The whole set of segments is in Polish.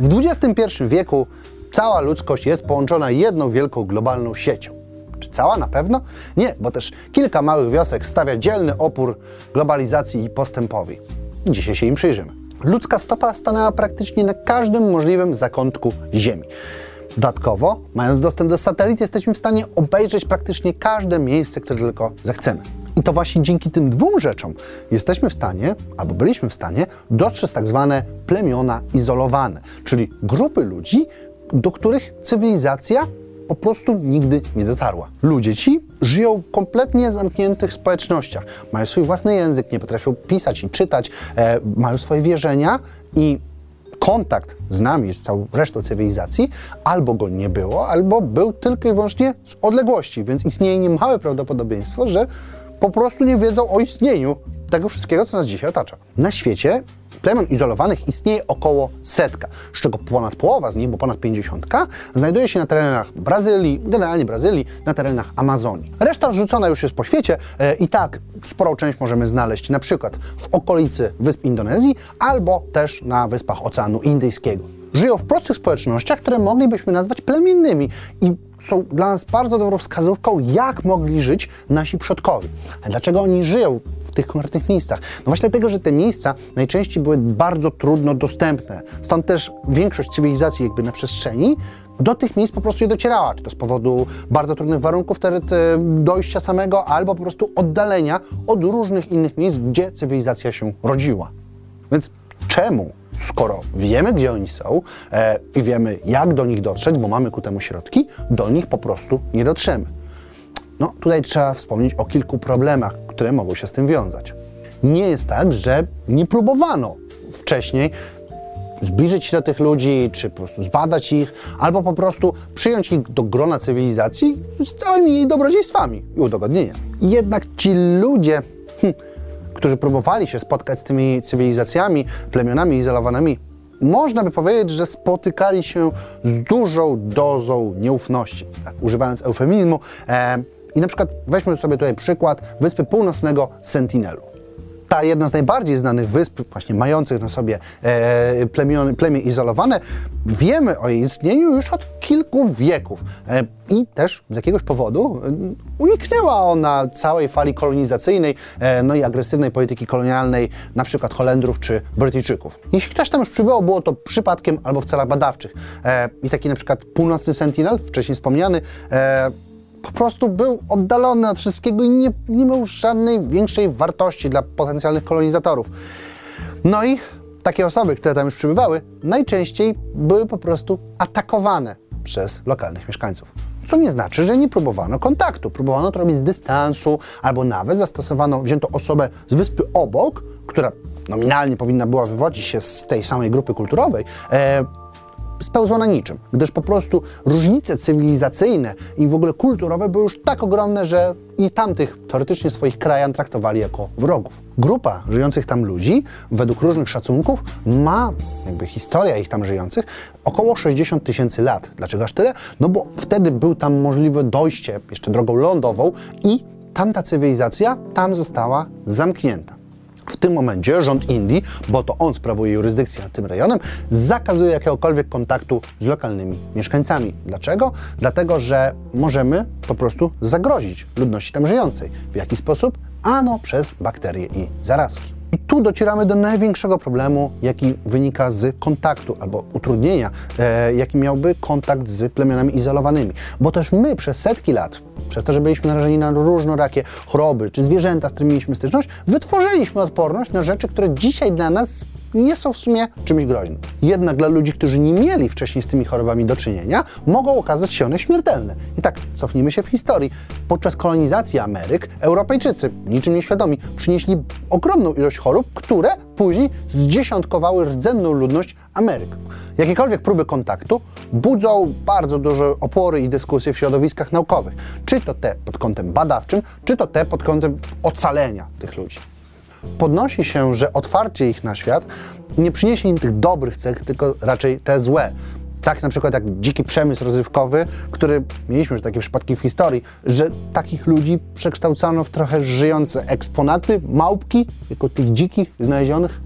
W XXI wieku cała ludzkość jest połączona jedną wielką globalną siecią. Czy cała na pewno? Nie, bo też kilka małych wiosek stawia dzielny opór globalizacji i postępowi. Dzisiaj się im przyjrzymy. Ludzka stopa stanęła praktycznie na każdym możliwym zakątku Ziemi. Dodatkowo, mając dostęp do satelit, jesteśmy w stanie obejrzeć praktycznie każde miejsce, które tylko zechcemy. I to właśnie dzięki tym dwóm rzeczom jesteśmy w stanie, albo byliśmy w stanie, dostrzec tak zwane plemiona izolowane, czyli grupy ludzi, do których cywilizacja po prostu nigdy nie dotarła. Ludzie ci żyją w kompletnie zamkniętych społecznościach. Mają swój własny język, nie potrafią pisać i czytać, e, mają swoje wierzenia i kontakt z nami, z całą resztą cywilizacji, albo go nie było, albo był tylko i wyłącznie z odległości, więc istnieje niemałe prawdopodobieństwo, że po prostu nie wiedzą o istnieniu tego wszystkiego, co nas dzisiaj otacza. Na świecie plemion izolowanych istnieje około setka, z czego ponad połowa z nich, bo ponad pięćdziesiątka, znajduje się na terenach Brazylii, generalnie Brazylii, na terenach Amazonii. Reszta rzucona już jest po świecie e, i tak sporą część możemy znaleźć na przykład w okolicy wysp Indonezji albo też na wyspach Oceanu Indyjskiego. Żyją w prostych społecznościach, które moglibyśmy nazwać plemiennymi i są dla nas bardzo dobrą wskazówką, jak mogli żyć nasi przodkowie. A dlaczego oni żyją w tych konkretnych miejscach? No właśnie dlatego, że te miejsca najczęściej były bardzo trudno dostępne. Stąd też większość cywilizacji jakby na przestrzeni do tych miejsc po prostu nie docierała, czy to z powodu bardzo trudnych warunków dojścia samego, albo po prostu oddalenia od różnych innych miejsc, gdzie cywilizacja się rodziła. Więc czemu skoro wiemy, gdzie oni są e, i wiemy, jak do nich dotrzeć, bo mamy ku temu środki, do nich po prostu nie dotrzemy. No, tutaj trzeba wspomnieć o kilku problemach, które mogą się z tym wiązać. Nie jest tak, że nie próbowano wcześniej zbliżyć się do tych ludzi, czy po prostu zbadać ich, albo po prostu przyjąć ich do grona cywilizacji z całymi jej dobrodziejstwami i udogodnienia. Jednak ci ludzie, hm, którzy próbowali się spotkać z tymi cywilizacjami, plemionami izolowanymi, można by powiedzieć, że spotykali się z dużą dozą nieufności, tak, używając eufemizmu. E, I na przykład weźmy sobie tutaj przykład Wyspy Północnego Sentinelu ta jedna z najbardziej znanych wysp, właśnie mających na sobie e, plemion, plemię izolowane, wiemy o jej istnieniu już od kilku wieków. E, I też z jakiegoś powodu e, uniknęła ona całej fali kolonizacyjnej, e, no i agresywnej polityki kolonialnej, na przykład Holendrów czy Brytyjczyków. Jeśli ktoś tam już przybyło, było to przypadkiem albo w celach badawczych. E, I taki na przykład północny Sentinel, wcześniej wspomniany, po prostu był oddalony od wszystkiego i nie, nie miał żadnej większej wartości dla potencjalnych kolonizatorów. No i takie osoby, które tam już przybywały, najczęściej były po prostu atakowane przez lokalnych mieszkańców. Co nie znaczy, że nie próbowano kontaktu. Próbowano to robić z dystansu, albo nawet zastosowano, wzięto osobę z wyspy obok, która nominalnie powinna była wywodzić się z tej samej grupy kulturowej, e, spełzła na niczym, gdyż po prostu różnice cywilizacyjne i w ogóle kulturowe były już tak ogromne, że i tamtych teoretycznie swoich krajan traktowali jako wrogów. Grupa żyjących tam ludzi, według różnych szacunków, ma, jakby historia ich tam żyjących, około 60 tysięcy lat. Dlaczego aż tyle? No bo wtedy był tam możliwe dojście jeszcze drogą lądową i tamta cywilizacja tam została zamknięta. W tym momencie rząd Indii, bo to on sprawuje jurysdykcję nad tym rejonem, zakazuje jakiegokolwiek kontaktu z lokalnymi mieszkańcami. Dlaczego? Dlatego, że możemy po prostu zagrozić ludności tam żyjącej. W jaki sposób? Ano przez bakterie i zarazki. I tu docieramy do największego problemu, jaki wynika z kontaktu albo utrudnienia, e, jaki miałby kontakt z plemionami izolowanymi. Bo też my przez setki lat, przez to, że byliśmy narażeni na różnorakie choroby czy zwierzęta, z którymi mieliśmy styczność, wytworzyliśmy odporność na rzeczy, które dzisiaj dla nas nie są w sumie czymś groźnym. Jednak dla ludzi, którzy nie mieli wcześniej z tymi chorobami do czynienia, mogą okazać się one śmiertelne. I tak, cofnijmy się w historii. Podczas kolonizacji Ameryk Europejczycy, niczym nieświadomi, przynieśli ogromną ilość chorób, które później zdziesiątkowały rdzenną ludność Ameryk. Jakiekolwiek próby kontaktu budzą bardzo duże opory i dyskusje w środowiskach naukowych. Czy to te pod kątem badawczym, czy to te pod kątem ocalenia tych ludzi podnosi się, że otwarcie ich na świat nie przyniesie im tych dobrych cech, tylko raczej te złe. Tak na przykład jak dziki przemysł rozrywkowy, który mieliśmy już takie przypadki w historii, że takich ludzi przekształcano w trochę żyjące eksponaty, małpki, jako tych dzikich znalezionych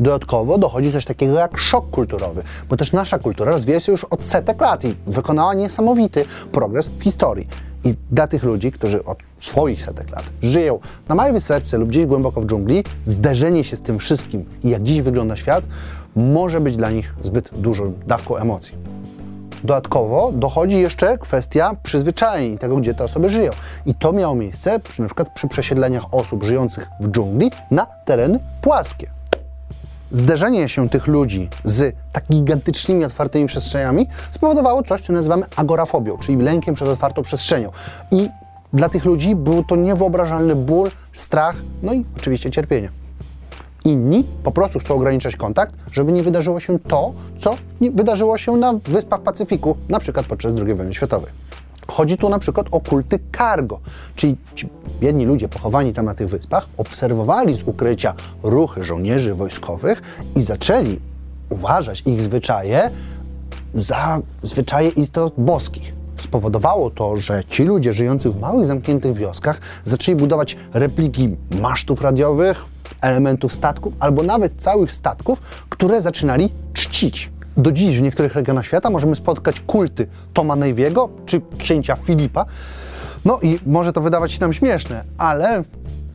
Dodatkowo dochodzi coś takiego jak szok kulturowy, bo też nasza kultura rozwija się już od setek lat i wykonała niesamowity progres w historii. I dla tych ludzi, którzy od swoich setek lat żyją na małej wysepce lub gdzieś głęboko w dżungli, zderzenie się z tym wszystkim i jak dziś wygląda świat, może być dla nich zbyt dużą dawką emocji. Dodatkowo dochodzi jeszcze kwestia przyzwyczajeń tego, gdzie te osoby żyją. I to miało miejsce przy, na przykład przy przesiedleniach osób żyjących w dżungli na tereny płaskie. Zderzenie się tych ludzi z tak gigantycznymi, otwartymi przestrzeniami spowodowało coś, co nazywamy agorafobią, czyli lękiem przed otwartą przestrzenią. I dla tych ludzi był to niewyobrażalny ból, strach, no i oczywiście cierpienie. Inni po prostu chcą ograniczać kontakt, żeby nie wydarzyło się to, co wydarzyło się na Wyspach Pacyfiku, na przykład podczas II wojny światowej. Chodzi tu na przykład o kulty cargo, czyli ci biedni ludzie pochowani tam na tych wyspach obserwowali z ukrycia ruchy żołnierzy wojskowych i zaczęli uważać ich zwyczaje za zwyczaje istot boskich. Spowodowało to, że ci ludzie żyjący w małych, zamkniętych wioskach zaczęli budować repliki masztów radiowych, elementów statków albo nawet całych statków, które zaczynali czcić. Do dziś w niektórych regionach świata możemy spotkać kulty Toma Navy'ego czy księcia Filipa. No i może to wydawać się nam śmieszne, ale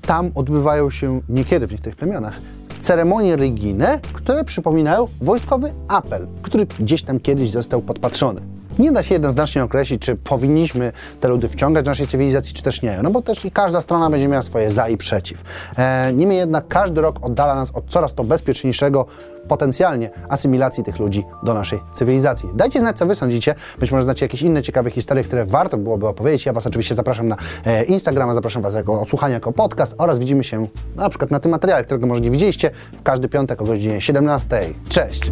tam odbywają się niekiedy w niektórych plemionach ceremonie religijne, które przypominają wojskowy apel, który gdzieś tam kiedyś został podpatrzony. Nie da się jednoznacznie określić, czy powinniśmy te ludy wciągać do naszej cywilizacji, czy też nie. No bo też i każda strona będzie miała swoje za i przeciw. E, niemniej jednak każdy rok oddala nas od coraz to bezpieczniejszego potencjalnie asymilacji tych ludzi do naszej cywilizacji. Dajcie znać, co Wy sądzicie. Być może znacie jakieś inne ciekawe historie, które warto byłoby opowiedzieć. Ja Was oczywiście zapraszam na e, Instagrama, zapraszam Was jako odsłuchania, jako podcast oraz widzimy się na przykład na tym materiale, którego może nie widzieliście w każdy piątek o godzinie 17. Cześć!